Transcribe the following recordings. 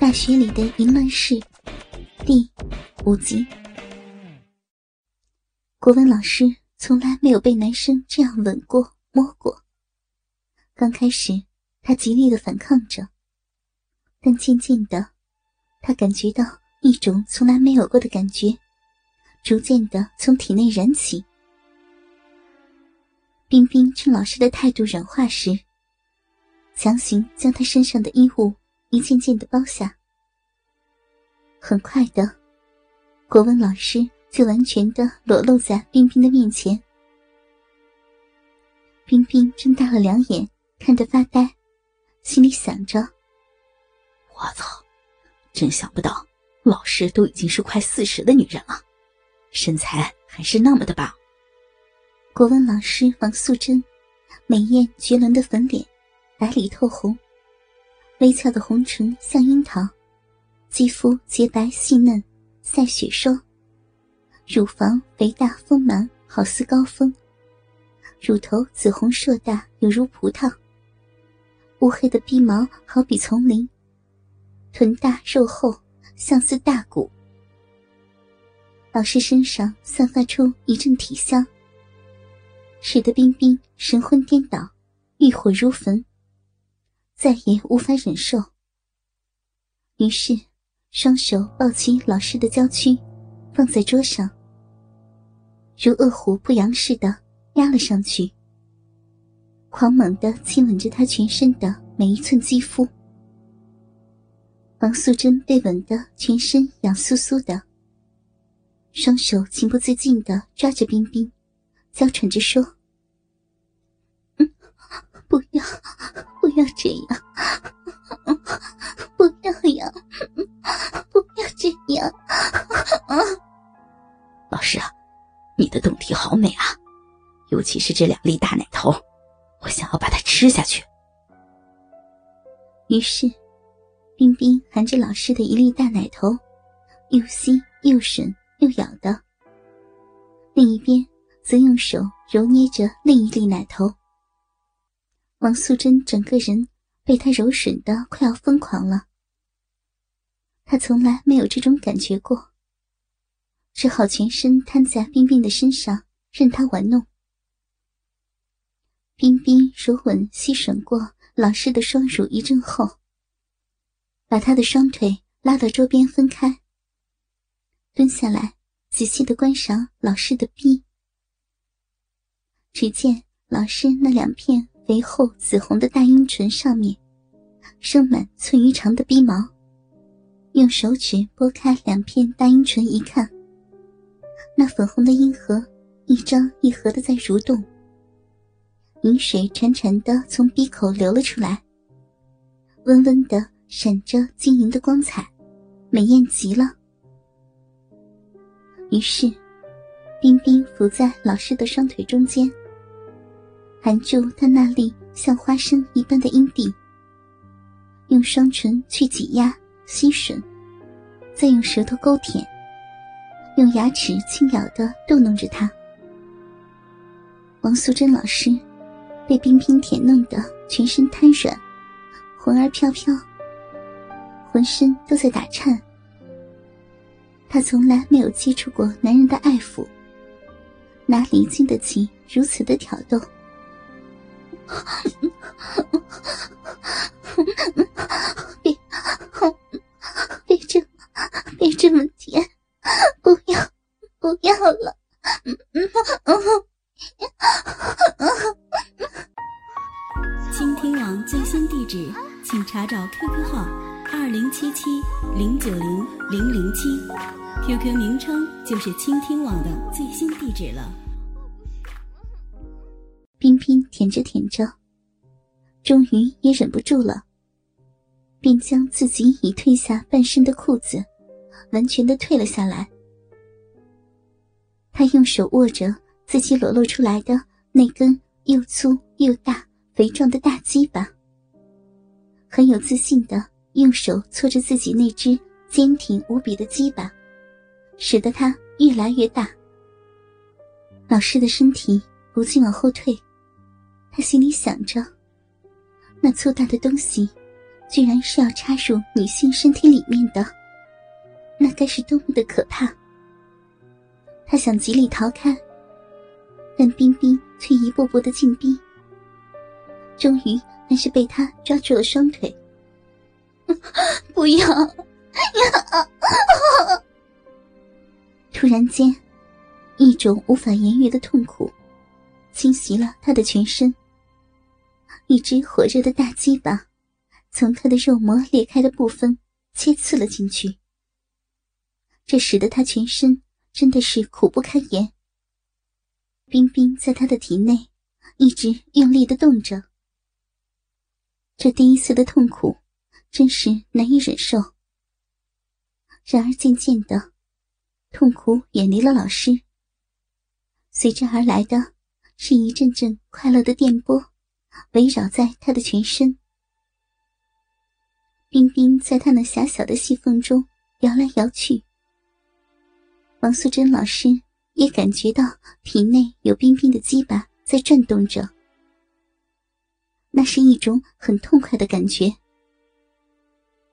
大学里的淫乱事第五集。国文老师从来没有被男生这样吻过、摸过。刚开始，他极力的反抗着，但渐渐的，他感觉到一种从来没有过的感觉，逐渐的从体内燃起。冰冰趁老师的态度软化时，强行将他身上的衣物。一件件的包下，很快的，国文老师就完全的裸露在冰冰的面前。冰冰睁大了两眼，看着发呆，心里想着：“我操，真想不到，老师都已经是快四十的女人了，身材还是那么的棒。”国文老师王素贞，美艳绝伦的粉脸，白里透红。微翘的红唇像樱桃，肌肤洁白细嫩，赛雪霜。乳房肥大丰满，好似高峰。乳头紫红硕大，有如葡萄。乌黑的鼻毛好比丛林。臀大肉厚，像似大骨。老师身上散发出一阵体香，使得冰冰神魂颠倒，欲火如焚。再也无法忍受，于是双手抱起老师的娇躯，放在桌上，如饿虎扑羊似的压了上去，狂猛的亲吻着他全身的每一寸肌肤。王素贞被吻得全身痒酥酥的，双手情不自禁的抓着冰冰，娇喘着说：“嗯，不要。”不要这样！不要呀！不要这样！老师啊，你的胴体好美啊，尤其是这两粒大奶头，我想要把它吃下去。于是，冰冰含着老师的一粒大奶头，又吸又吮又咬的；另一边则用手揉捏着另一粒奶头。王素贞整个人被他柔吮的快要疯狂了，他从来没有这种感觉过，只好全身瘫在冰冰的身上，任他玩弄。冰冰柔吻吸吮过老师的双乳一阵后，把他的双腿拉到桌边分开，蹲下来仔细的观赏老师的臂。只见老师那两片。肥厚紫红的大阴唇上面，生满寸余长的鼻毛。用手指拨开两片大阴唇一看，那粉红的阴核一张一合的在蠕动，饮水潺潺的从鼻口流了出来，温温的闪着晶莹的光彩，美艳极了。于是，冰冰伏在老师的双腿中间。含住他那粒像花生一般的阴蒂，用双唇去挤压、吸吮，再用舌头勾舔，用牙齿轻咬的逗弄着他。王素贞老师被冰冰舔弄得全身瘫软，魂儿飘飘，浑身都在打颤。他从来没有接触过男人的爱抚，哪里经得起如此的挑逗？别，别这么，别这么甜，不要，不要了。倾听网最新地址，请查找 QQ 号二零七七零九零零零七，QQ 名称就是倾听网的最新地址了。冰冰舔着舔着，终于也忍不住了，便将自己已褪下半身的裤子完全的退了下来。他用手握着自己裸露出来的那根又粗又大、肥壮的大鸡巴，很有自信的用手搓着自己那只坚挺无比的鸡巴，使得它越来越大。老师的身体不禁往后退。他心里想着，那粗大的东西，居然是要插入女性身体里面的，那该是多么的可怕！他想极力逃开，但冰冰却一步步的紧逼，终于还是被他抓住了双腿。不要！突然间，一种无法言喻的痛苦侵袭了他的全身。一只火热的大鸡巴从他的肉膜裂开的部分切刺了进去，这使得他全身真的是苦不堪言。冰冰在他的体内一直用力的动着，这第一次的痛苦真是难以忍受。然而渐渐的，痛苦远离了老师，随之而来的是一阵阵快乐的电波。围绕在他的全身，冰冰在他那狭小的细缝中摇来摇去。王素贞老师也感觉到体内有冰冰的鸡巴在转动着，那是一种很痛快的感觉。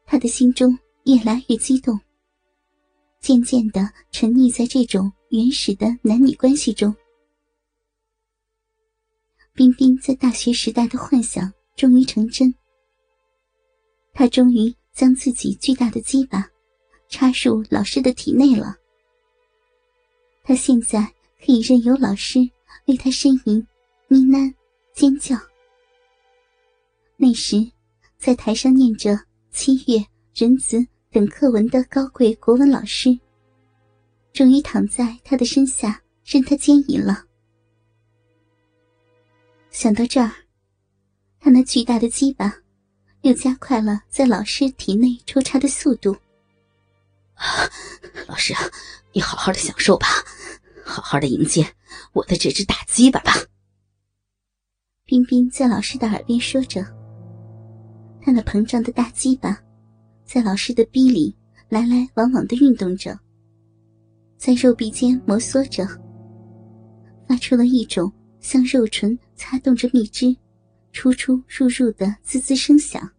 他的心中越来越激动，渐渐的沉溺在这种原始的男女关系中。冰冰在大学时代的幻想终于成真，他终于将自己巨大的鸡巴插入老师的体内了。他现在可以任由老师为他呻吟、呢喃、尖叫。那时，在台上念着七月、仁慈等课文的高贵国文老师，终于躺在他的身下任他奸淫了。想到这儿，他那巨大的鸡巴又加快了在老师体内抽插的速度。老师，你好好的享受吧，好好的迎接我的这只大鸡巴吧。冰冰在老师的耳边说着，他那膨胀的大鸡巴在老师的逼里来来往往的运动着，在肉壁间摩挲着，发出了一种。像肉唇擦动着蜜汁，出出入入的滋滋声响。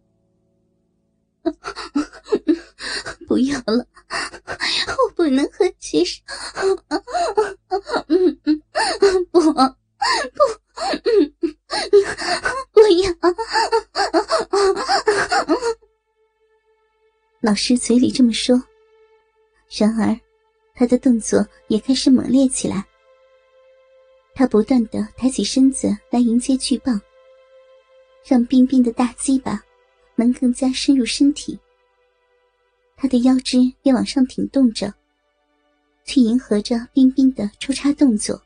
不要了，我不能和学生。嗯嗯，不不不要。老师嘴里这么说，然而他的动作也开始猛烈起来。他不断的抬起身子来迎接巨棒，让冰冰的大鸡巴能更加深入身体。他的腰肢也往上挺动着，去迎合着冰冰的抽插动作。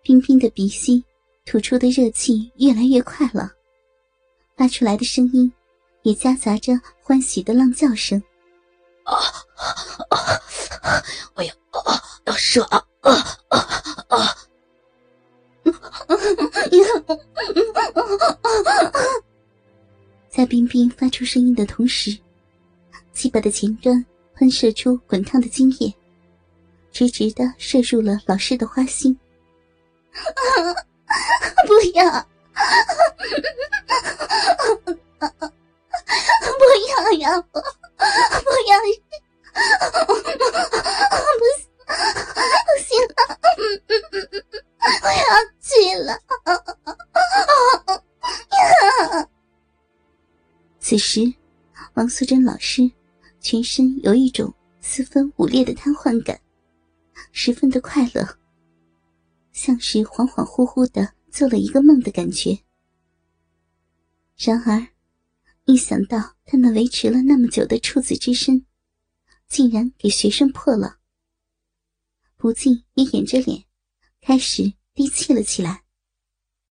冰冰的鼻息吐出的热气越来越快了，发出来的声音也夹杂着欢喜的浪叫声。啊啊！我要啊，要射啊！啊啊啊！在冰冰发出声音的同时，鸡巴的前端喷射出滚烫的精液，直直的射入了老师的花心。不要！不要呀！不要！不 行！不此时，王素贞老师全身有一种四分五裂的瘫痪感，十分的快乐，像是恍恍惚惚的做了一个梦的感觉。然而，一想到他那维持了那么久的处子之身，竟然给学生破了。不禁也掩着脸，开始低泣了起来。